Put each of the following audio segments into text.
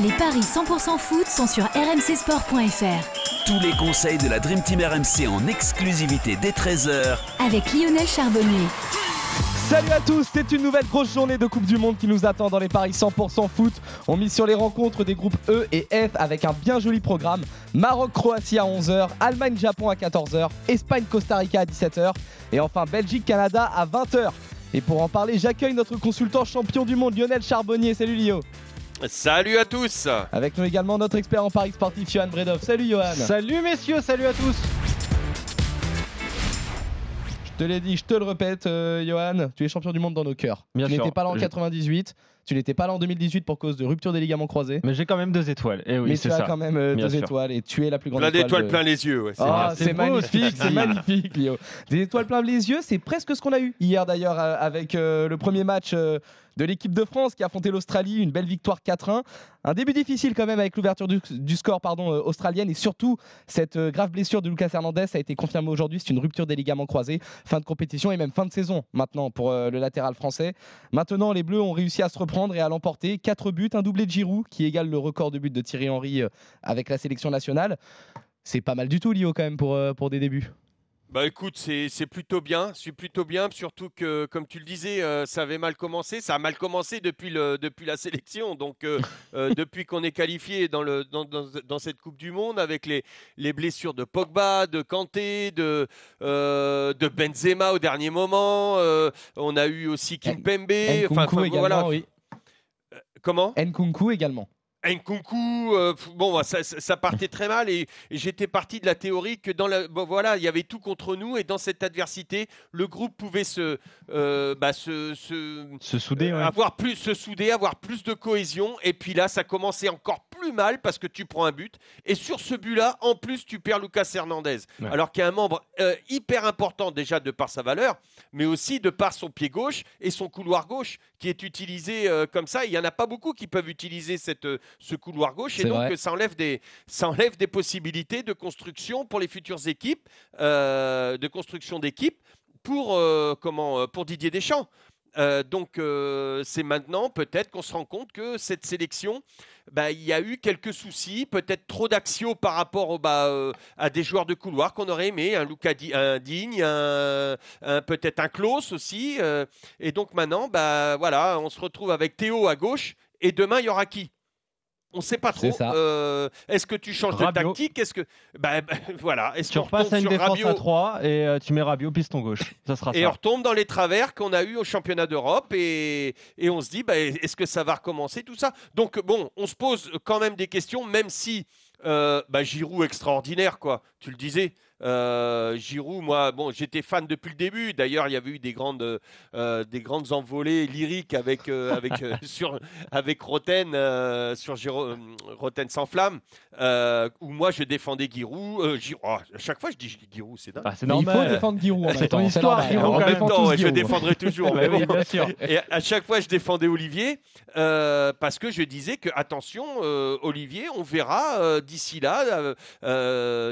Les paris 100% foot sont sur rmcsport.fr. Tous les conseils de la Dream Team RMC en exclusivité dès 13h Avec Lionel Charbonnier. Salut à tous, c'est une nouvelle grosse journée de Coupe du Monde qui nous attend dans les paris 100% foot. On mise sur les rencontres des groupes E et F avec un bien joli programme. Maroc-Croatie à 11h, Allemagne-Japon à 14h, Espagne-Costa Rica à 17h et enfin Belgique-Canada à 20h. Et pour en parler, j'accueille notre consultant champion du monde Lionel Charbonnier. Salut Lio. Salut à tous Avec nous également notre expert en paris sportif Johan Bredov. Salut Johan. Salut messieurs, salut à tous. Je te l'ai dit, je te le répète, euh, Johan, tu es champion du monde dans nos cœurs. Bien tu n'étais pas là en Je- 98, tu n'étais pas là en 2018 pour cause de rupture des ligaments croisés. Mais j'ai quand même deux étoiles. Et oui, mais tu as quand même euh, deux sûr. étoiles et tu es la plus grande Plein étoile. d'étoiles, de- plein les yeux. ouais, c'est Ah, c'est magnifique, ce que c'est magnifique, Lio. Des étoiles plein les yeux, c'est presque ce qu'on a eu hier d'ailleurs euh, avec euh, le premier match euh, de l'équipe de France qui a affronté l'Australie, une belle victoire 4-1. Un début difficile quand même avec l'ouverture du, du score pardon, euh, australienne et surtout cette euh, grave blessure de Lucas Hernandez a été confirmée aujourd'hui. C'est une rupture des ligaments croisés, fin de compétition et même fin de saison maintenant pour euh, le latéral français. Maintenant, les Bleus ont réussi à se reprendre et à l'emporter. 4 buts, un doublé de Giroud qui égale le record de buts de Thierry Henry euh, avec la sélection nationale. C'est pas mal du tout, Lio, quand même, pour, euh, pour des débuts. Bah écoute, c'est plutôt bien, c'est plutôt bien, surtout que, comme tu le disais, euh, ça avait mal commencé. Ça a mal commencé depuis, le, depuis la sélection. Donc, euh, euh, depuis qu'on est qualifié dans, le, dans, dans- dans cette Coupe du Monde, avec les, les blessures de Pogba, de Kanté, de, de Benzema au dernier moment, on a eu aussi Kimpembe. Enfin, enfin, voilà. oui. Comment? Nkunku également. Nkunku, euh, bon, bah, ça, ça- partait très mal et, et j'étais parti de la théorie que dans la, bon, voilà, il y avait tout contre nous et dans cette adversité, le groupe pouvait se, euh, bah, se, se- Se souder, ouais. avoir plus, se souder, avoir plus de cohésion. Et puis là, ça commençait encore plus mal parce que tu prends un but et sur ce but-là, en plus, tu perds Lucas Hernandez, Ouais. alors qu'il y a un membre euh, hyper important déjà de par sa valeur, mais aussi de par son pied gauche et son couloir gauche qui est utilisé euh, comme ça. Il y en a pas beaucoup qui peuvent utiliser cette, euh, ce couloir gauche et donc vrai. ça enlève des ça enlève des possibilités de construction pour les futures équipes, euh, de construction d'équipes pour euh, comment euh, pour Didier Deschamps. Euh, donc euh, c'est maintenant peut-être qu'on se rend compte que cette sélection, bah, il y a eu quelques soucis, peut-être trop d'axios par rapport au, bah, euh, à des joueurs de couloir qu'on aurait aimé, un Luca un Digne, un, un- peut-être un Klaus aussi. et donc maintenant, bah, voilà, on se retrouve avec Théo à gauche et demain il y aura qui? On ne sait pas trop. Euh, Est-ce que tu changes de tactique Est-ce que bah, bah, voilà Est-ce Tu repasses à une sur défense Rabiot à 3 et euh, tu mets Rabiot piston gauche. Ça sera et ça. on retombe dans les travers qu'on a eu au championnat d'Europe et, et on se dit bah, est-ce que ça va recommencer tout ça? Donc bon, on se pose quand même des questions, même si euh, bah, Giroud extraordinaire quoi. Tu le disais. Euh, Giroud, moi, bon, j'étais fan depuis le début. D'ailleurs, il y avait eu des grandes, euh, des grandes envolées lyriques avec, euh, avec, euh, sur, avec Roten, euh, sur Giro- euh, Roten sans flamme, euh, où moi je défendais Giroud. euh, Giroud- oh, à chaque fois, je dis Giroud, c'est dingue. Ah, c'est Mais il faut normal. défendre Giroud en C'est ton histoire, normal. En même défend temps, ouais, je défendrai toujours. Bah mais oui, bon. bien sûr. Et à chaque fois, je défendais Olivier euh, parce que je disais que attention, euh, Olivier, on verra euh, d'ici là,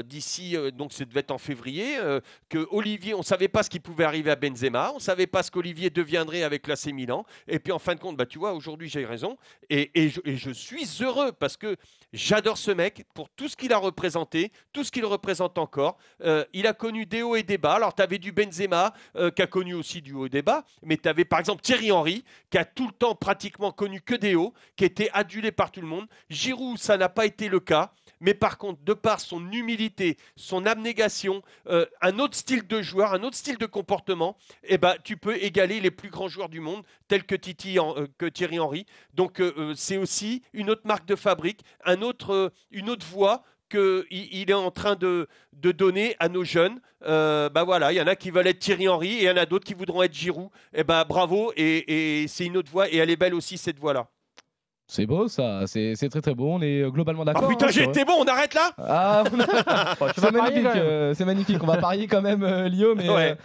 d'ici euh, donc ça devait être en février, euh, que Olivier, on savait pas ce qui pouvait arriver à Benzema, on savait pas ce qu'Olivier deviendrait avec l'AC Milan. Et puis en fin de compte, bah tu vois, aujourd'hui j'ai raison et, et je, et je suis heureux parce que j'adore ce mec pour tout ce qu'il a représenté, tout ce qu'il représente encore. Euh, il a connu des hauts et des bas. Alors tu avais du Benzema euh, qui a connu aussi du haut et des bas, mais tu avais par exemple Thierry Henry qui a tout le temps pratiquement connu que des hauts, qui était adulé par tout le monde. Giroud, ça n'a pas été le cas. Mais par contre, de par son humilité, son abnégation, euh, un autre style de joueur, un autre style de comportement, eh ben, tu peux égaler les plus grands joueurs du monde, tels que, Titi, euh, que Thierry Henry. Donc, euh, c'est aussi une autre marque de fabrique, une autre voie qu'il il est en train de, donner à nos jeunes. Bah voilà, il y en a qui veulent être Thierry Henry et il y en a d'autres qui voudront être Giroud. Et ben bravo, et, et c'est une autre voie, et elle est belle aussi cette voie-là. C'est beau ça, c'est c'est très très beau, on est euh, globalement Ah d'accord. putain, hein, sur- j'étais bon, on arrête là Ah, a- Tu c'est magnifique, euh, c'est magnifique. On va parier quand même, euh, Lio, mais, Ouais. euh,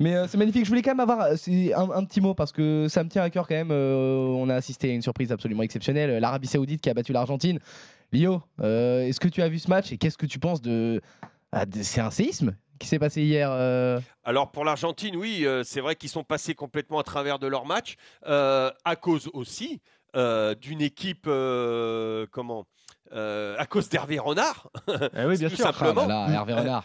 mais euh, c'est magnifique. Je voulais quand même avoir euh, un, un petit mot parce que ça me tient à cœur quand même. euh, on a assisté à une surprise absolument exceptionnelle, euh, l'Arabie Saoudite qui a battu l'Argentine. Lio, euh, est-ce que tu as vu ce match et qu'est-ce que tu penses de, ah, de- c'est un séisme qui s'est passé hier. euh, Alors pour l'Argentine, oui, euh, c'est vrai qu'ils sont passés complètement à travers de leur match, euh, à cause aussi euh, d'une équipe, euh, comment euh, à cause d'Hervé Renard, Eh oui, bien tout sûr. simplement. Ah là là, Hervé Renard.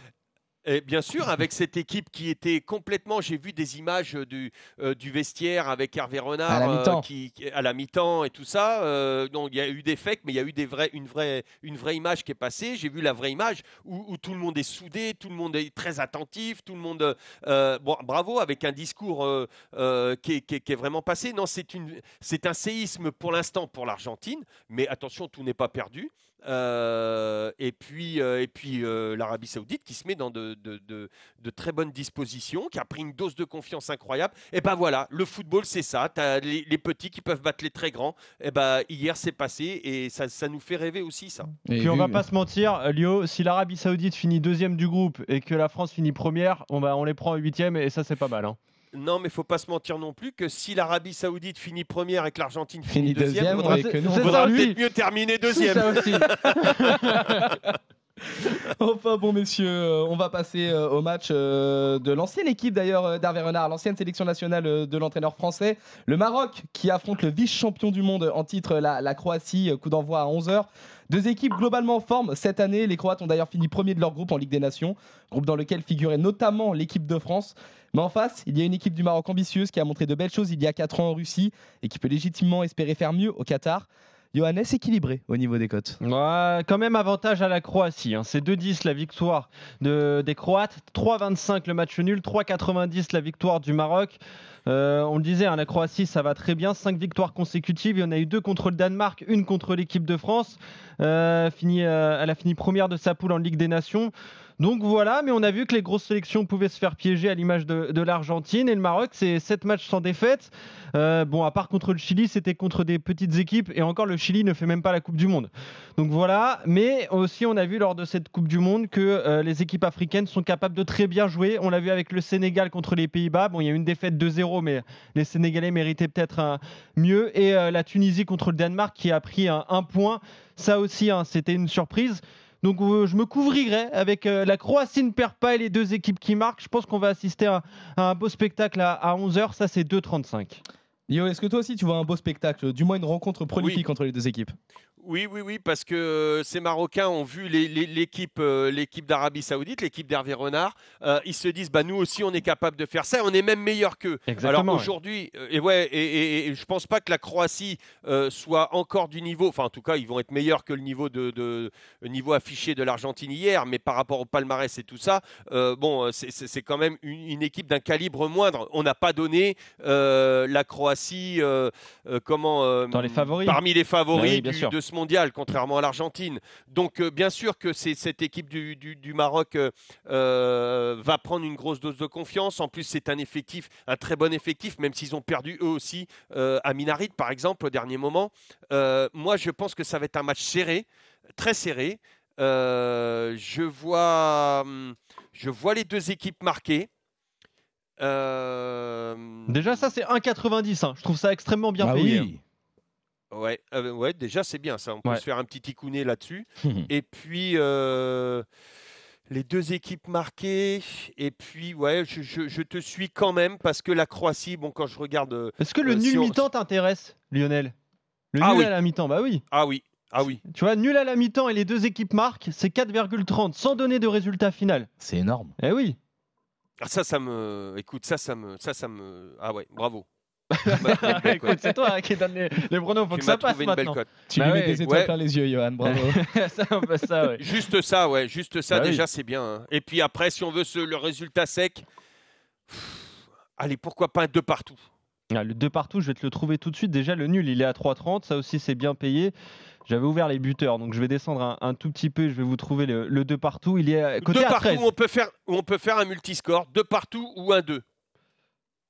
Et bien sûr, avec cette équipe qui était complètement, j'ai vu des images du, euh, du vestiaire avec Hervé Renard À la euh, mi-temps. qui, qui- à la mi-temps et tout ça. Euh, donc il y a eu des fakes, mais il y a eu des vrais, une, vraie, une vraie image qui est passée. J'ai vu la vraie image où, où tout le monde est soudé, tout le monde est très attentif, tout le monde. euh, bon, bravo, avec un discours euh, euh, qui, est, qui est- qui est vraiment passé. Non, c'est une- c'est un séisme pour l'instant pour l'Argentine, mais attention, tout n'est pas perdu. Euh, et puis, euh, et puis euh, l'Arabie Saoudite qui se met dans de, de- de- de très bonnes dispositions, qui a pris une dose de confiance incroyable. Et ben voilà, le football c'est ça. Tu as les, les petits qui peuvent battre les très grands. Et ben hier c'est passé et ça, ça nous fait rêver aussi ça. Et Puis on va pas se mentir, Lio, si l'Arabie Saoudite finit deuxième du groupe et que la France finit première, on, va, on les prend en huitième et ça c'est pas mal. hein. Non, mais faut pas se mentir non plus que si l'Arabie Saoudite finit première et que l'Argentine finit, Fini deuxième, nous, on peut-être mieux terminer deuxième. Enfin bon messieurs, euh, on va passer euh, au match euh, de l'ancienne équipe d'ailleurs d'Hervé Renard, l'ancienne sélection nationale de l'entraîneur français, le Maroc qui affronte le vice-champion du monde en titre, la, la Croatie, coup d'envoi à 11h. Deux équipes globalement en forme cette année, les Croates ont d'ailleurs fini premier de leur groupe en Ligue des Nations, groupe dans lequel figurait notamment l'équipe de France. Mais en face, il y a une équipe du Maroc ambitieuse qui a montré de belles choses il y a 4 ans en Russie et qui peut légitimement espérer faire mieux au Qatar. Johannes équilibré au niveau des cotes. Ouais, quand même avantage à la Croatie. hein. C'est 2-10 la victoire de, des Croates, 3-25 le match nul, 3-90 la victoire du Maroc. Euh, on le disait, hein, la Croatie ça va très bien, 5 victoires consécutives. Il y en a eu deux contre le Danemark, une contre l'équipe de France. Euh, euh, elle a fini première de sa poule en Ligue des Nations. Donc voilà, mais on a vu que les grosses sélections pouvaient se faire piéger à l'image de, l'Argentine. Et le Maroc, c'est 7 matchs sans défaite. Euh, bon, à part contre le Chili, c'était contre des petites équipes. Et encore, le Chili ne fait même pas la Coupe du Monde. Donc voilà, mais aussi on a vu lors de cette Coupe du Monde que euh, les équipes africaines sont capables de très bien jouer. On l'a vu avec le Sénégal contre les Pays-Bas. Bon, il y a eu une défaite 2-0, mais les Sénégalais méritaient peut-être mieux. Et euh, la Tunisie contre le Danemark qui a pris un, un point. Ça aussi, hein, c'était une surprise. Donc euh, je me couvrirai avec euh, la Croatie ne perd pas et les deux équipes qui marquent. Je pense qu'on va assister à, à un beau spectacle à, à 11h. Ça, c'est 2,35. Yo, est-ce que toi aussi tu vois un beau spectacle, du moins une rencontre prolifique entre les deux équipes? Oui, oui, oui, parce que euh, ces Marocains ont vu l'équipe euh, l'équipe d'Arabie Saoudite, l'équipe d'Hervé Renard. Euh, ils se disent, bah, nous aussi, on est capable de faire ça. On est même meilleur qu'eux. Exactement, Alors aujourd'hui, et ouais, et, et- et je pense pas que la Croatie euh, soit encore du niveau. Enfin, en tout cas, ils vont être meilleurs que le niveau de, niveau affiché de l'Argentine hier. Mais par rapport au palmarès et tout ça, euh, bon, c'est- c'est c'est quand même une, une équipe d'un calibre moindre. On n'a pas donné la Croatie, comment Dans les favoris. parmi les favoris Bah oui, bien du- sûr. de ce mondial, contrairement à l'Argentine. Donc, euh, bien sûr que c'est cette équipe du, du- du Maroc euh, euh, va prendre une grosse dose de confiance. En plus, c'est un effectif, un très bon effectif, même s'ils ont perdu eux aussi euh, à Minarit, par exemple, au dernier moment. Euh, moi, je pense que ça va être un match serré, très serré. Euh, je vois, hum, je vois les deux équipes marquées. Euh, Déjà, ça, c'est 1,90. hein. Je trouve ça extrêmement bien Ah payé. oui. Ouais, euh, ouais, déjà c'est bien ça. On peut Ouais. se faire un petit ticounet là-dessus. Et puis euh, les deux équipes marquées. Et puis ouais, je, je- je te suis quand même parce que la Croatie, bon quand je regarde, euh, Est-ce que le Euh, nul si on- mi-temps t'intéresse, Lionel? Le Ah nul oui. à la mi-temps, bah oui. ah oui, ah oui. Tu vois, nul à la mi-temps et les deux équipes marquent, c'est 4,30 sans donner de résultat final. C'est énorme. Eh oui. Ah, ça, ça me, écoute, ça, ça me, ça, ça me, ah ouais, bravo. Écoute, c'est toi qui donne les, les pronos, faut tu que m'as ça passe trouvé une belle maintenant. cote. Tu Bah lui ouais, mets des étoiles ouais. plein les yeux, Johan, bravo. ça, on fait ça, ouais. Juste ça, ouais, juste ça Bah oui. déjà c'est bien. hein. Et puis après, si on veut ce- le résultat sec, pff, allez, pourquoi pas un deux partout? Ah, le 2 partout, je vais te le trouver tout de suite. Déjà, le nul, il est à 3,30. Ça aussi, c'est bien payé. J'avais ouvert les buteurs, donc je vais descendre un, un tout petit peu. Je vais vous trouver le, le 2 partout. Il est à- côté deux à partout 13. où on peut faire, où on peut faire un multiscore, deux partout ou un deux.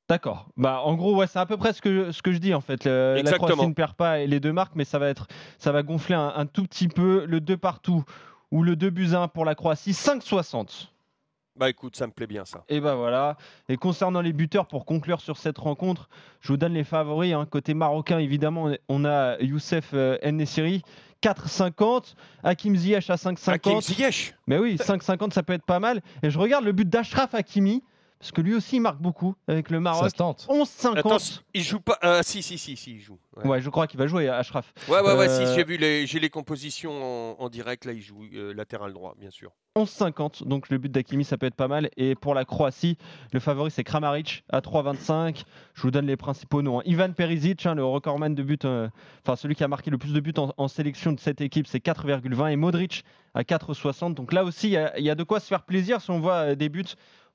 D'accord. Bah, en gros, ouais, c'est à peu près ce que, ce que je dis en fait. Le- la. Croatie ne perd pas et les deux marques, mais ça va être, ça va gonfler un, un tout petit peu. Le 2 partout ou le 2 buts à 1 pour la Croatie, 5,60. Bah écoute, ça me plaît bien ça. Et ben voilà. Et concernant les buteurs, pour conclure sur cette rencontre, je vous donne les favoris. hein. Côté marocain, évidemment, on a Youssef euh, Nessiri, 4,50. Hakim Ziyech à Hakim 5,50. Ziyech? Mais oui, 5,50, ça peut être pas mal. Et je regarde le but d'Ashraf Hakimi. Parce que lui aussi il marque beaucoup avec le Ça Maroc. se tente. 11-50. Attends, il joue pas. euh, si, si, si, si, il joue. Ouais, Ouais, je crois qu'il va jouer Ashraf. ouais, ouais, ouais, Euh, si, j'ai vu les, j'ai les compositions en, en direct. Là, il joue euh, latéral droit, bien sûr. 11-50, donc le but d'Akimi ça peut être pas mal. Et pour la Croatie, le favori c'est Kramaric à 3-25. Je vous donne les principaux noms. hein. Ivan Perisic, hein, le recordman de buts, euh, enfin celui qui a marqué le plus de buts en, en sélection de cette équipe, c'est 4,20 et Modric à 4,60. Donc là aussi, il y a- il y, a de quoi se faire plaisir si on voit euh, des buts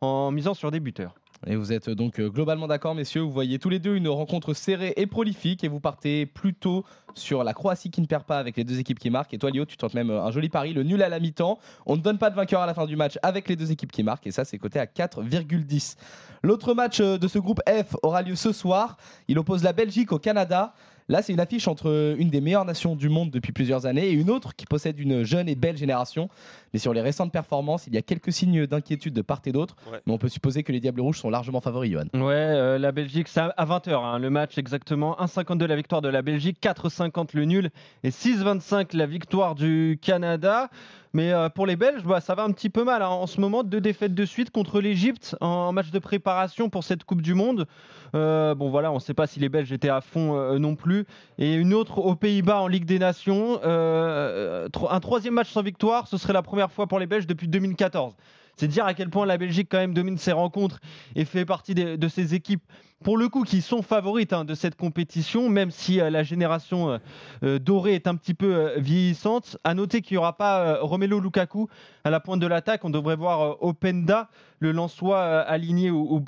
en misant sur des buteurs. Et vous êtes donc euh, globalement d'accord, messieurs. Vous voyez tous les deux une rencontre serrée et prolifique. Et vous partez plutôt sur la Croatie qui ne perd pas avec les deux équipes qui marquent. Et toi, Lio, tu tentes même euh, un joli pari, le nul à la mi-temps. On ne donne pas de vainqueur à la fin du match avec les deux équipes qui marquent. Et ça, c'est coté à 4,10. L'autre match euh, de ce groupe F aura lieu ce soir. Il oppose la Belgique au Canada. Là, c'est une affiche entre une des meilleures nations du monde depuis plusieurs années et une autre qui possède une jeune et belle génération. Mais sur les récentes performances, il y a quelques signes d'inquiétude de part et d'autre. Ouais. Mais on peut supposer que les Diables Rouges sont largement favoris, Johan. Ouais, euh, la Belgique, c'est à 20h le match exactement. 1,52 la victoire de la Belgique, 4,50 le nul et 6,25 la victoire du Canada. Mais euh, pour les Belges, bah, ça va un petit peu mal hein. en ce moment. Deux défaites de suite contre l'Égypte en match de préparation pour cette Coupe du Monde. Euh, bon voilà, on ne sait pas si les Belges étaient à fond euh, non plus. Et une autre aux Pays-Bas en Ligue des Nations. Euh, un troisième match sans victoire, ce serait la première fois pour les Belges depuis 2014. C'est dire à quel point la Belgique quand même domine ses rencontres et fait partie des- de ces équipes, pour le coup, qui sont favorites hein, de cette compétition, même si euh, la génération euh, euh, dorée est un petit peu vieillissante. À noter qu'il n'y aura pas Romelu Lukaku à la pointe de l'attaque. On devrait voir Openda, le Lensois, aligné au, au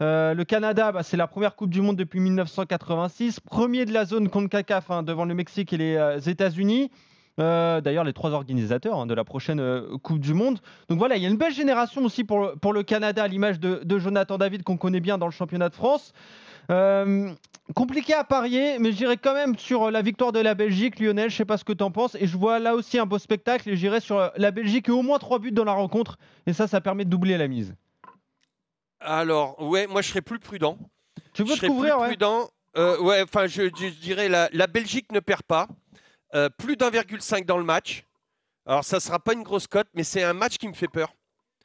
le Canada, bah, c'est la première Coupe du Monde depuis 1986. Premier de la zone CONCACAF hein, devant le Mexique et les États-Unis. Euh, D'ailleurs, les trois organisateurs hein, de la prochaine euh, Coupe du Monde. Donc voilà, il y a une belle génération aussi pour, le- pour le Canada, à l'image de, de Jonathan David qu'on connaît bien dans le championnat de France. Euh, compliqué à parier, mais j'irai quand même sur la victoire de la Belgique, Lionel. Je sais pas ce que tu en penses. Et je vois là aussi un beau spectacle. Et j'irai sur la Belgique et au moins trois buts dans la rencontre. Et ça, ça permet de doubler la mise. Alors, ouais, moi, je serais plus prudent. Tu veux je te couvrir plus ouais? prudent. Euh, ouais, enfin, je, je dirais la, la Belgique ne perd pas. Euh, plus d'1,5 dans le match. Alors, ça sera pas une grosse cote, mais c'est un match qui me fait peur.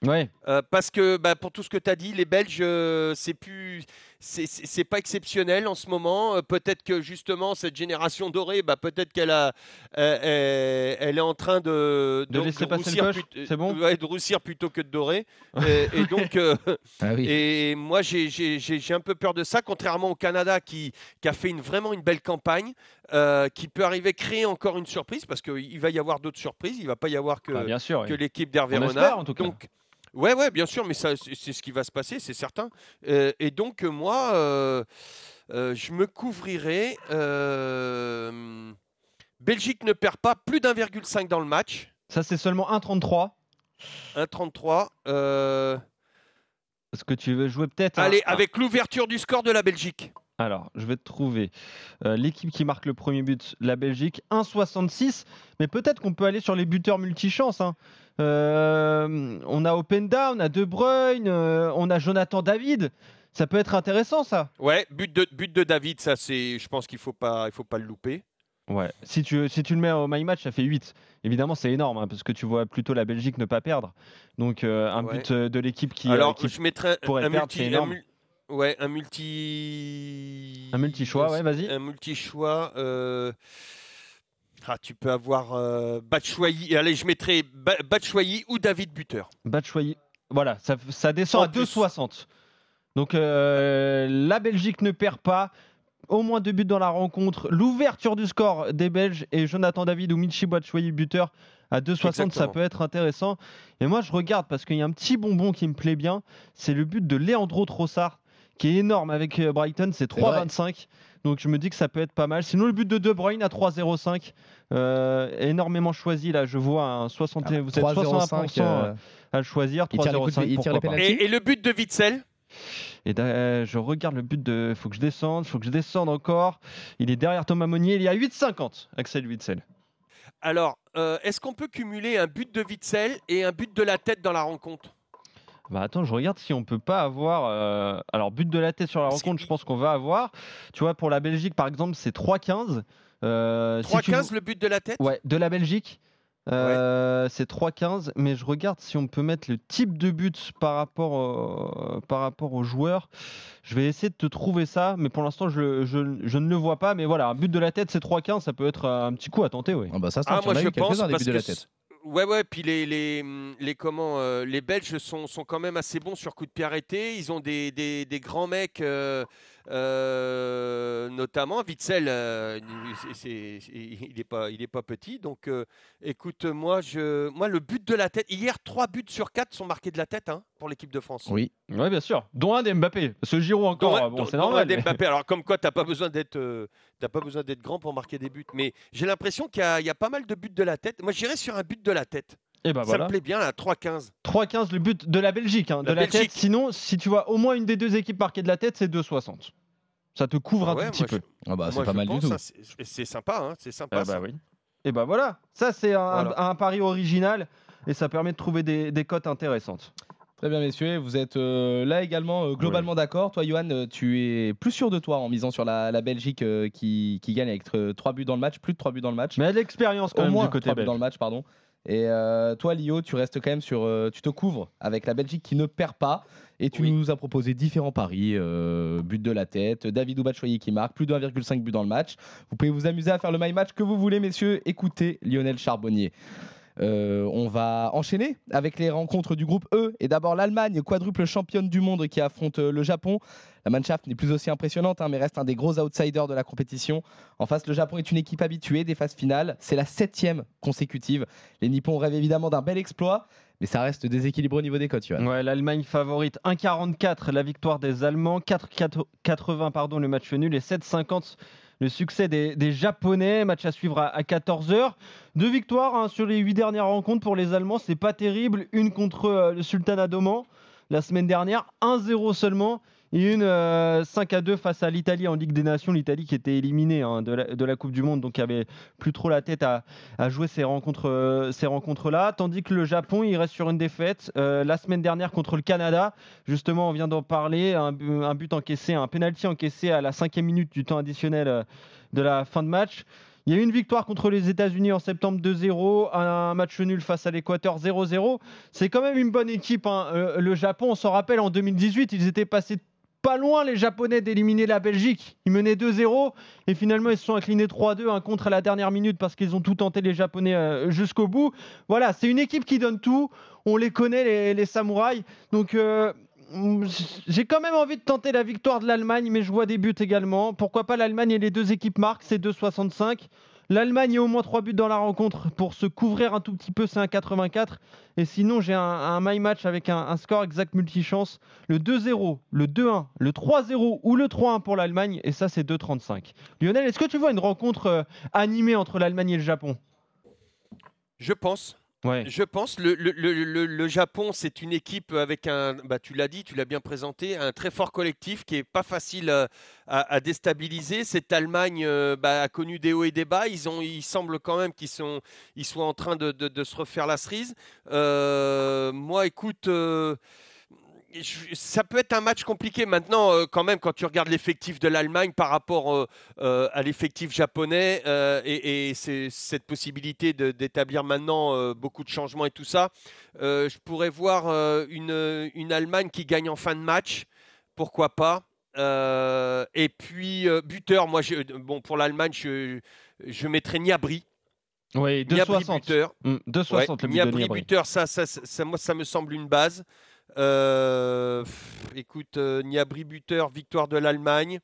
Ouais. Euh, parce que bah, pour tout ce que tu as dit, les Belges, euh, c'est plus, c'est- pas exceptionnel en ce moment. Euh, peut-être que justement cette génération dorée, bah, peut-être qu'elle a, euh, elle, elle est en train de De laisser passer le c'est bon ouais, de roussir plutôt que de dorer. et, et donc, euh, Ah oui. et moi j'ai- j'ai j'ai- j'ai un peu peur de ça, contrairement au Canada qui, qui a fait une, vraiment une belle campagne, euh, qui peut arriver à créer encore une surprise parce qu'il va y avoir d'autres surprises. Il va pas y avoir que Bah, bien sûr. que oui. l'équipe d'Hervé On Renard. espère, en tout cas. Donc, ouais, ouais, bien sûr, mais ça, c'est ce qui va se passer, c'est certain. Euh, et donc, euh, moi, euh, euh, je me couvrirai. Belgique ne perd pas plus d'1,5 dans le match. Ça, c'est seulement 1,33. 1,33. Euh, Est-ce que tu veux jouer peut-être allez, avec l'ouverture du score de la Belgique. Alors, je vais te trouver euh, l'équipe qui marque le premier but, la Belgique, 1,66. Mais peut-être qu'on peut aller sur les buteurs multichances. hein. Euh, on a Openda, on a De Bruyne, euh, on a Jonathan David. Ça peut être intéressant, ça. Ouais, but de, but de David, ça, c'est, je pense qu'il faut pas, il faut pas le louper. Ouais. Si tu, si tu le mets au my match, ça fait 8. Évidemment, c'est énorme, hein, parce que tu vois plutôt la Belgique ne pas perdre. Donc, euh, un Ouais. but de l'équipe qui, Alors, qui- je mettrais un, pourrait un perdre, multi, c'est un ouais, un multi, Un multi-choix, ouais, vas-y. Un multi-choix. Ah, tu peux avoir euh, Batshuayi. Allez, je mettrai Ba- Batshuayi ou David Buteur. Batshuayi. Voilà, ça, ça descend En à plus. 2,60. Donc euh, la Belgique ne perd pas. Au moins deux buts dans la rencontre. L'ouverture du score des Belges et Jonathan David ou Michi Batshuayi buteur à 2,60, ça peut être intéressant. Et moi, je regarde parce qu'il y a un petit bonbon qui me plaît bien. C'est le but de Leandro Trossard, qui est énorme avec euh, Brighton. C'est C'est vrai. 3,25. Donc je me dis que ça peut être pas mal. Sinon, le but de De Bruyne à 3,05. euh, énormément choisi là. Je vois un 60. Ah, vous êtes 3,05, 61% euh, à le choisir. Il tire les coups de- 3,05. il tire les pourquoi pas. pénaltys. Et, et le but de Witzel? Et da- je regarde le but de. Faut que je descende, faut que je descende encore. Il est derrière Thomas Monnier. Il est à 8,50. Axel Witzel. Alors, euh, est-ce qu'on peut cumuler un but de Witzel et un but de la tête dans la rencontre? Bah attends, je regarde si on peut pas avoir. euh, Alors, but de la tête sur la Parce rencontre, je pense qu'on va avoir. Tu vois, pour la Belgique, par exemple, c'est 3,15. Euh, si tu- 3-15 le but de la tête? Ouais, de la Belgique. Euh, C'est 3-15, mais je regarde si on peut mettre le type de but par rapport, au- par rapport aux joueurs. Je vais essayer de te trouver ça, mais pour l'instant, je, je- je ne le vois pas. Mais voilà, un but de la tête, c'est 3-15, ça peut être un petit coup à tenter, oui. Ah bah ça, ça, Ah, moi je eu pense quelques-uns des parce buts de que la tête. Ouais, ouais, puis les, les, hum, les, comment, euh, les Belges sont, sont quand même assez bons sur coup de pied arrêté. Ils ont des, des, des grands mecs, euh, euh, notamment Witzel, euh, il n'est pas, il est pas petit. Donc euh, écoute, moi, je, moi, le but de la tête, hier, 3 buts sur 4 sont marqués de la tête hein, pour l'équipe de France. Oui. Oui, bien sûr. Dont un des Mbappé. Ce Giroud encore, un- bon, c'est normal. mais- Mbappé. Alors comme quoi, t'as pas besoin d'être, t'as pas besoin d'être grand pour marquer des buts. Mais j'ai l'impression qu'il y, a- il y a pas mal de buts de la tête. Moi, j'irais sur un but de la tête. Et bah Ça voilà. me plaît bien, à 3-15. 3-15 le but de la Belgique, hein, de La la, Belgique. tête. Sinon, si tu vois au moins une des deux équipes marquer de la tête, c'est 2,60. Ça te couvre un Ouais, tout petit peu. Ah bah, c'est pas mal du tout. hein, c'est- sympa, hein, c'est sympa. Ah bah ça. oui. Et bah voilà, ça c'est un, Voilà. un pari original et ça permet de trouver des, des cotes intéressantes. Très bien, messieurs. Vous êtes euh, là également euh, globalement d'accord. Toi, Johan, euh, tu es plus sûr de toi en misant sur la, la Belgique euh, qui, qui gagne avec 3 buts dans le match, plus de 3 buts dans le match. Mais a de l'expérience quand Au même moins du côté 3 buts belge. dans le match, pardon. Et euh, toi, Lio, tu restes quand même sur. euh, tu te couvres avec la Belgique qui ne perd pas. Et tu Oui. nous as proposé différents paris. euh, but de la tête, David Oubachoyi qui marque, plus de 1,5 but dans le match. Vous pouvez vous amuser à faire le my match que vous voulez, messieurs. Écoutez Lionel Charbonnier. Euh, on va enchaîner avec les rencontres du groupe E. Et d'abord l'Allemagne, quadruple championne du monde qui affronte euh, le Japon. La Mannschaft n'est plus aussi impressionnante, hein, mais reste un des gros outsiders de la compétition. En face, le Japon est une équipe habituée des phases finales. C'est la septième consécutive. Les Nippons rêvent évidemment d'un bel exploit, mais ça reste déséquilibré au niveau des cotes. Ouais, l'Allemagne favorite 1,44 la victoire des Allemands, 4,80 pardon le match nul et 7,50 le succès des, des Japonais. Match à suivre à, 14h. Deux victoires hein, sur les huit dernières rencontres pour les Allemands, c'est pas terrible. Une contre euh, le Sultanat d'Oman la semaine dernière, 1-0 seulement. Et une euh, 5 à 2 face à l'Italie en Ligue des Nations. L'Italie qui était éliminée hein, de, la, Coupe du Monde, donc qui avait plus trop la tête à, jouer ces rencontres, euh, ces rencontres-là. Tandis que le Japon, il reste sur une défaite. Euh, la semaine dernière contre le Canada, justement, on vient d'en parler. Un, bu- un but encaissé, un penalty encaissé à la cinquième minute du temps additionnel euh, de la fin de match. Il y a eu une victoire contre les États-Unis en septembre 2-0, un match nul face à l'Équateur 0-0. C'est quand même une bonne équipe. hein. Le Japon, on s'en rappelle, en 2018, ils étaient passés pas loin, les Japonais, d'éliminer la Belgique. Ils menaient 2-0 et finalement, ils se sont inclinés 3-2, un contre à la dernière minute parce qu'ils ont tout tenté, les Japonais, euh, jusqu'au bout. Voilà, c'est une équipe qui donne tout. On les connaît, les, samouraïs. Donc. euh, j'ai quand même envie de tenter la victoire de l'Allemagne, mais je vois des buts également. Pourquoi pas l'Allemagne et les deux équipes marquent, c'est 2,65. L'Allemagne a au moins 3 buts dans la rencontre pour se couvrir un tout petit peu, c'est un 84. Et sinon, j'ai un, my match avec un, un score exact multichance. Le 2-0, le 2-1, le 3-0 ou le 3-1 pour l'Allemagne. Et ça, c'est 2,35. Lionel, est-ce que tu vois une rencontre euh, animée entre l'Allemagne et le Japon? Je pense. Je pense le, Japon, c'est une équipe avec un, bah, tu l'as dit, tu l'as bien présenté, un très fort collectif qui est pas facile à, déstabiliser. Cette Allemagne euh, bah, a connu des hauts et des bas. Ils ont, il semble quand même qu'ils sont, ils soient en train de, se refaire la cerise. Euh, moi, écoute. euh, ça peut être un match compliqué maintenant, euh, quand même, quand tu regardes l'effectif de l'Allemagne par rapport euh, euh, à l'effectif japonais et, et c'est- cette possibilité d'établir maintenant beaucoup de changements et tout ça. Je pourrais voir une, une Allemagne qui gagne en fin de match, pourquoi pas? Et puis buteur, moi, je- bon pour l'Allemagne, je, je mettrais Niabri. Oui, Niabri 2,60. buteur. Hum, 2,60 Ouais, le but de Niabri buteur, ça, ça, moi, ça me semble une base. Euh, pff, écoute, euh, Niabri buteur, victoire de l'Allemagne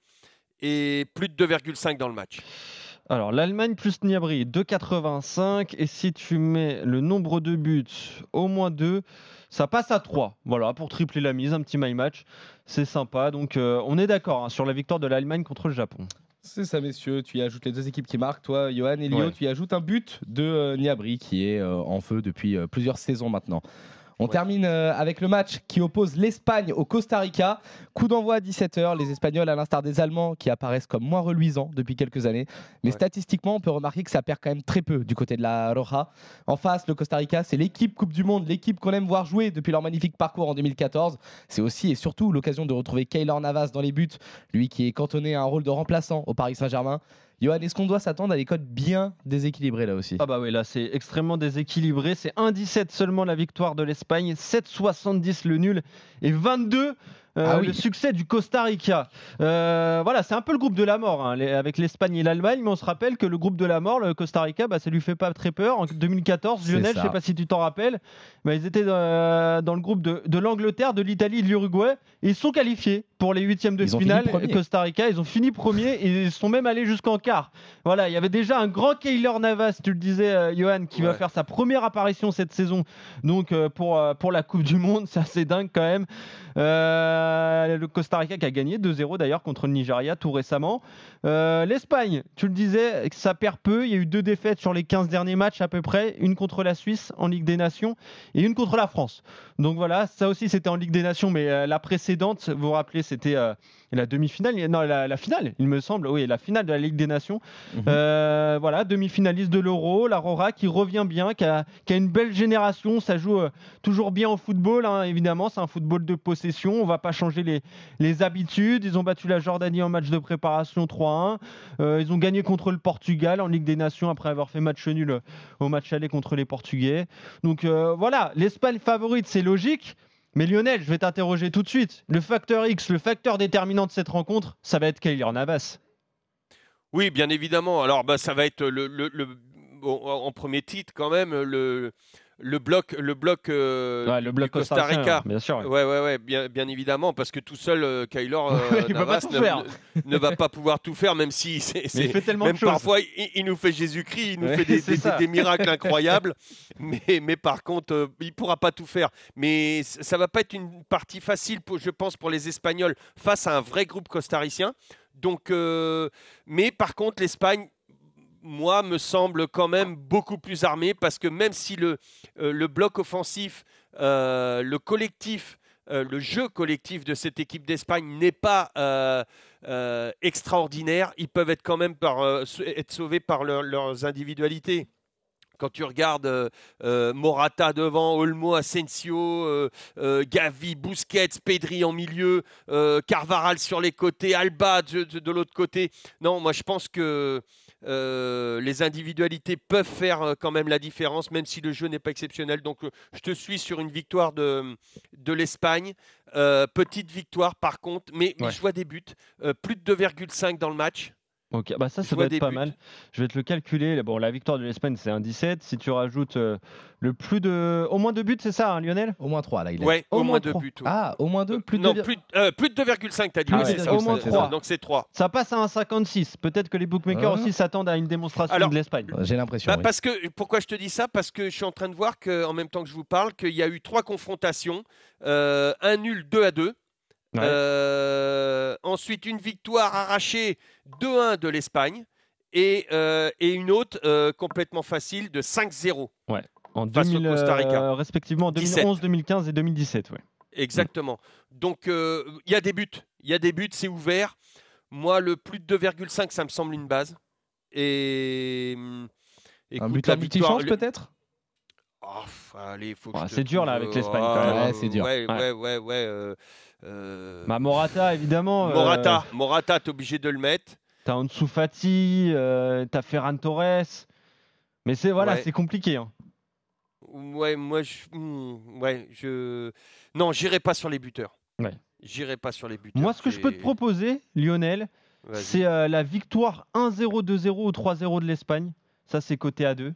et plus de 2,5 dans le match. Alors, l'Allemagne plus Niabri, 2,85. Et si tu mets le nombre de buts, au moins 2, ça passe à 3. Voilà, pour tripler la mise, un petit my match. C'est sympa. Donc, euh, on est d'accord hein, sur la victoire de l'Allemagne contre le Japon. C'est ça, messieurs. Tu y ajoutes les deux équipes qui marquent. Toi, Johan et Lio, Ouais. tu y ajoutes un but de euh, Niabri qui est euh, en feu depuis euh, plusieurs saisons maintenant. On Ouais. termine euh, avec le match qui oppose l'Espagne au Costa Rica. Coup d'envoi à 17h. Les Espagnols, à l'instar des Allemands, qui apparaissent comme moins reluisants depuis quelques années. Mais Ouais. statistiquement, on peut remarquer que ça perd quand même très peu du côté de la Roja. En face, le Costa Rica, c'est l'équipe Coupe du Monde, l'équipe qu'on aime voir jouer depuis leur magnifique parcours en 2014. C'est aussi et surtout l'occasion de retrouver Keylor Navas dans les buts, lui qui est cantonné à un rôle de remplaçant au Paris Saint-Germain. Johan, est-ce qu'on doit s'attendre à des codes bien déséquilibrés là aussi Ah bah oui, là c'est extrêmement déséquilibré. C'est 1,17 seulement la victoire de l'Espagne, 7,70 le nul et 22 euh, Ah oui. le succès du Costa Rica. Euh, voilà, c'est un peu le groupe de la mort hein, les- avec l'Espagne et l'Allemagne, mais on se rappelle que le groupe de la mort, le Costa Rica, bah, ça lui fait pas très peur. En 2014, C'est Lionel, je sais pas si tu t'en rappelles, bah, ils étaient dans, dans le groupe de, de l'Angleterre, de l'Italie et de l'Uruguay. et Ils sont qualifiés pour les huitièmes de Ils finale. Costa Rica, ils ont fini premier et ils sont même allés jusqu'en quart. Voilà, il y avait déjà un grand Keylor Navas, tu le disais, euh, Johan, qui va faire sa première apparition cette saison. Donc euh, pour, euh, pour la Coupe du Monde, c'est assez dingue quand même. Euh, le Costa Rica qui a gagné 2-0 d'ailleurs contre le Nigeria tout récemment. Euh, L'Espagne, tu le disais, ça perd peu. Il y a eu deux défaites sur les 15 derniers matchs à peu près. Une contre la Suisse en Ligue des Nations et une contre la France. Donc voilà, ça aussi c'était en Ligue des Nations, mais euh, la précédente, vous vous rappelez, c'était la demi-finale, non la, la finale, il me semble, oui, la finale de la Ligue des Nations. Mhm. Euh, voilà, demi-finaliste de l'Euro, la Rora qui revient bien, qui a, qui a une belle génération, ça joue euh, toujours bien au football, hein, évidemment, c'est un football de possession, on va pas changer les, les habitudes, ils ont battu la Jordanie en match de préparation 3-1, Euh, ils ont gagné contre le Portugal en Ligue des Nations après avoir fait match nul au match aller contre les Portugais. Donc voilà, l'Espagne favorite, c'est logique. Mais Lionel, je vais t'interroger tout de suite. Le facteur X, le facteur déterminant de cette rencontre, ça va être Keylor Navas. Oui, bien évidemment. Alors, bah, ça va être le, en premier titre quand même le, le bloc, le bloc, euh, Ouais, le bloc Costa Rica. bien sûr. ouais. Ouais, ouais, bien, bien évidemment, parce que tout seul, euh, Kaylor euh, Navas ne, va pas pouvoir tout faire, même si c'est, c'est- il fait tellement même de parfois il, il nous fait Jésus-Christ, il nous Ouais, fait des, des- miracles incroyables, mais, mais par contre, euh, il pourra pas tout faire. Mais ça va pas être une partie facile, pour, je pense, pour les Espagnols face à un vrai groupe costaricien. Donc, mais par contre, l'Espagne, moi, me semble quand même beaucoup plus armée parce que même si le, euh, le bloc offensif, euh, le collectif, euh, le jeu collectif de cette équipe d'Espagne n'est pas extraordinaire, ils peuvent être quand même par, être sauvés par leur- leurs individualités. Quand tu regardes Morata devant, Olmo, Asensio, Gavi, Busquets, Pedri en milieu, Carvaral sur les côtés, Alba de- de l'autre côté. Non, moi je pense que euh, les individualités peuvent faire euh, quand même la différence, même si le jeu n'est pas exceptionnel. Donc euh, je te suis sur une victoire de, de l'Espagne. Euh, petite victoire par contre, mais, mais Ouais. je vois des buts. Plus de 2,5 dans le match. Ok, bah ça, ça doit être pas buts. mal. Je vais te le calculer. Bon, la victoire de l'Espagne, c'est un 17. Si tu rajoutes euh, le plus de. Au moins deux buts, c'est ça, hein, Lionel? Au moins 3 là, il Ouais, Au au, moins moins deux trois. buts. ouais. Ah, au moins 2 plus de non, deux- plus, de- euh, plus de 2,5, t'as dit. Ah, oui, c'est c'est ça, au moins c'est trois. ça. Donc c'est 3. Ça passe à un 56. Peut-être que les bookmakers Ah. aussi s'attendent à une démonstration Alors, de l'Espagne. J'ai l'impression. Bah, oui. parce que pourquoi je te dis ça? Parce que je suis en train de voir que, en même temps que je vous parle, qu'il y a eu trois confrontations, euh, un nul 2 à 2. Ouais. Euh, ensuite, une victoire arrachée 2-1 de l'Espagne et, euh, et une autre euh, complètement facile de 5-0. En face au 2000, Costa Rica. euh, respectivement en 17. 2011, 2015 et 2017. Ouais. Exactement. Donc, euh, il y a des buts. Il y a des buts, c'est ouvert. Moi, le plus de 2,5, ça me semble une base. Et. hum, Un écoute, but la à victoire- peut-être? Oh, C'est dur là avec euh, l'Espagne. Ouais, c'est dur. Ouais, ouais, euh, euh, bah, Morata, évidemment. Morata. Morata, t'es obligé de le mettre. T'as Ansu Fati, t'as Ferran Torres. Mais c'est voilà, c'est compliqué. Hein. Ouais, moi, je... Hmm, ouais, je. Non, j'irai pas sur les buteurs. J'irai pas sur les buteurs. Moi, ce que je peux te proposer, Lionel, c'est la victoire 1-0, 2-0 ou 3-0 de l'Espagne. Ça, c'est côté A2.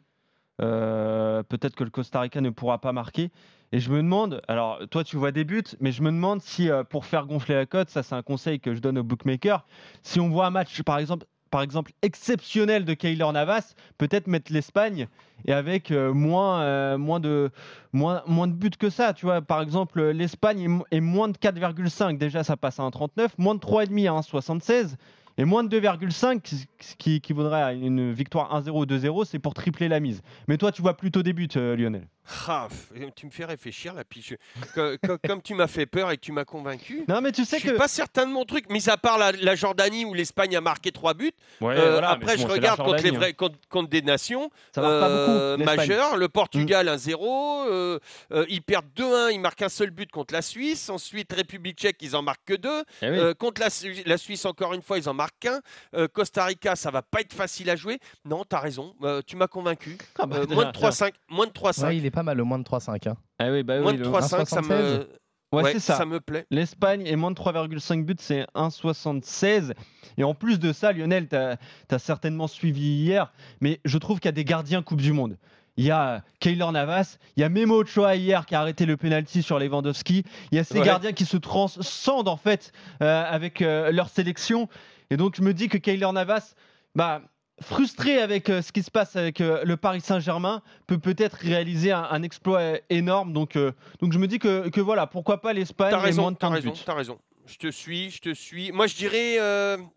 Euh, peut-être que le Costa Rica ne pourra pas marquer. Et je me demande, alors toi tu vois des buts, mais je me demande si euh, pour faire gonfler la cote, ça c'est un conseil que je donne aux bookmakers, si on voit un match par exemple, par exemple exceptionnel de Keylor Navas, peut-être mettre l'Espagne et avec euh, moins, moins, de, moins, moins de buts que ça. Tu vois, par exemple, l'Espagne est, est, moins de 4,5, déjà ça passe à 1,39, moins de 3,5 à 1,76. Et moins de 2,5, ce qui, qui vaudrait une victoire 1-0 ou 2-0, c'est pour tripler la mise. Mais toi, tu vois plutôt des buts, euh, Lionel. Ah, tu me fais réfléchir là, puis je- co- co- comme tu m'as fait peur et que tu m'as convaincu. Non, mais tu Je sais suis que. pas certain de mon truc, mis à part la, la Jordanie où l'Espagne a marqué trois buts. Ouais, Euh, voilà, après, bon, je regarde contre, les hein. vrais, contre, contre des nations Ça marche pas euh, majeures. Le Portugal 1-0. euh, euh, ils perdent 2-1. Ils marquent un seul but contre la Suisse. Ensuite, République tchèque, ils en marquent que deux. Eh oui. Euh, contre la, Su- la Suisse, encore une fois, ils en marquent qu'un. Euh, Costa Rica, ça va pas être facile à jouer. Non, tu as raison. euh, tu m'as convaincu. Ah bah, Euh, moins de 3-5. Moins de 3-5. Ouais, il est pas mal, le moins de 3-5. hein. Ah oui, bah oui, moins de le- 3-5, ça me, 1,76. Ouais, ouais, c'est ça. ça me plaît. L'Espagne est moins de 3,5 buts, c'est 1,76. Et en plus de ça, Lionel, tu as, certainement suivi hier, mais je trouve qu'il y a des gardiens Coupe du Monde. Il y a Keylor Navas, il y a Memo Ochoa hier qui a arrêté le penalty sur Lewandowski. Il y a ces Ouais. gardiens qui se transcendent en fait euh, avec euh, leur sélection. Et donc je me dis que Keylor Navas, bah, frustré avec euh, ce qui se passe avec euh, le Paris Saint-Germain, peut peut-être réaliser un, un exploit euh, énorme. Donc, euh, donc je me dis que, que voilà, pourquoi pas l'Espagne T'as et moins raison, de t'as temps raison, t'as raison. Je te suis, je te suis. Moi, je dirais.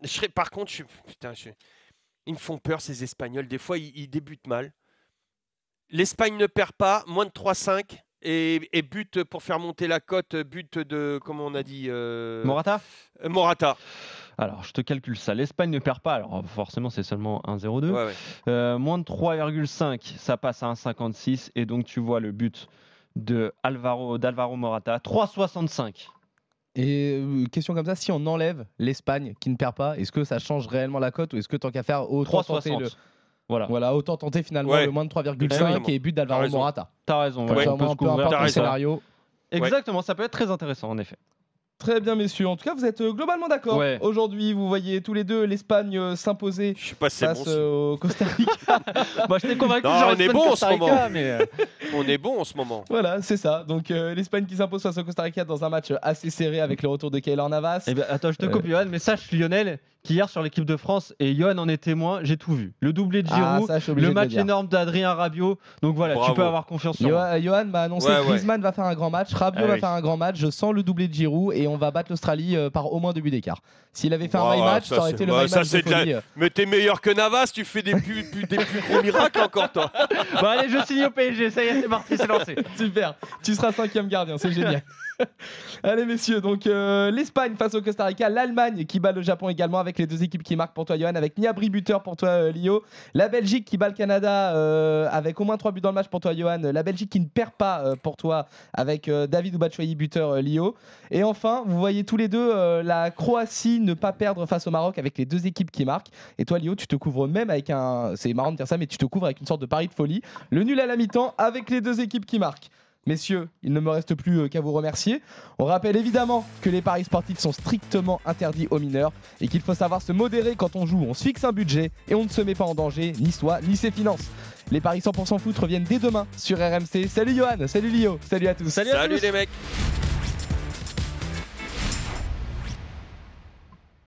je serais, par contre, je, putain, je- ils me font peur, ces Espagnols. Des fois, ils, ils débutent mal. L'Espagne ne perd pas, moins de 3-5. Et, et but pour faire monter la cote, but de. Comment on a dit euh, Morata? euh, Morata. Alors, je te calcule ça. L'Espagne ne perd pas. Alors, forcément, c'est seulement 1-0-2. Ouais, ouais. Euh, moins de 3,5, ça passe à 1,56. Et donc, tu vois le but de Alvaro, d'Alvaro Morata, 3,65. Et euh, question comme ça, si on enlève l'Espagne qui ne perd pas, est-ce que ça change réellement la cote ou est-ce que tant qu'à faire autant tenter 3,60. Voilà, Voilà, autant tenter finalement Ouais. le moins de 3,5 Évidemment. et but d'Alvaro. Morata. t'as raison. Comme ouais, ça, on au peut moins, se peu importe le scénario. Exactement, ça peut être très intéressant en effet. Très bien, messieurs. En tout cas, vous êtes euh, globalement d'accord. Ouais. Aujourd'hui, vous voyez tous les deux l'Espagne euh, s'imposer Je sais pas si c'est face bon. ça. euh, au Costa Rica. Moi, je t'ai convaincu. Non, on est bon en ce Rica, moment. mais, euh, On est bon en ce moment. voilà, c'est ça. Donc, euh, l'Espagne qui s'impose face au Costa Rica dans un match assez serré avec le retour de Keylor Navas. eh ben, attends, je te Euh. coupe, Johan, mais sache, Lionel, qu'hier sur l'équipe de France, et Johan en est témoin, j'ai tout vu. Le doublé de Ah, Giroud, ça, obligé le match énorme d'Adrien Rabiot. Donc voilà, tu peux avoir confiance sur moi. Johan, m'a annoncé Ouais, que ouais. Griezmann va faire un grand match, Rabiot Ah va oui. faire un grand match, je sens le doublé de Giroud et on va battre l'Australie euh, par au moins deux buts d'écart. S'il avait fait un Ouais, match, ça, ça aurait été le ça, match de c'est de la- folie. Mais t'es meilleur que Navas, tu fais des plus, plus- des plus gros miracles encore, toi. Bon, allez, je signe au PSG, ça y est, c'est parti, c'est lancé. Super, tu seras cinquième gardien, c'est génial. Allez messieurs, donc euh, l'Espagne face au Costa Rica, l'Allemagne qui bat le Japon également avec les deux équipes qui marquent pour toi Johan, avec Niabri buteur pour toi euh, Lio, la Belgique qui bat le Canada euh, avec au moins 3 buts dans le match pour toi Johan, la Belgique qui ne perd pas pour toi avec David Oubachoyi buteur Lio, et enfin vous voyez tous les deux la Croatie ne pas perdre face au Maroc avec les deux équipes qui marquent, et toi Lio tu te couvres même avec un, c'est marrant de dire ça mais tu te couvres avec une sorte de pari de folie, le nul à la mi-temps avec les deux équipes qui marquent. Messieurs, il ne me reste plus euh, qu'à vous remercier. On rappelle évidemment que les paris sportifs sont strictement interdits aux mineurs et qu'il faut savoir se modérer quand on joue. On se fixe un budget et on ne se met pas en danger, ni soi, ni ses finances. Les paris 100% foot reviennent dès demain sur RMC. Salut Johan, salut Lio, salut à tous. Salut les mecs.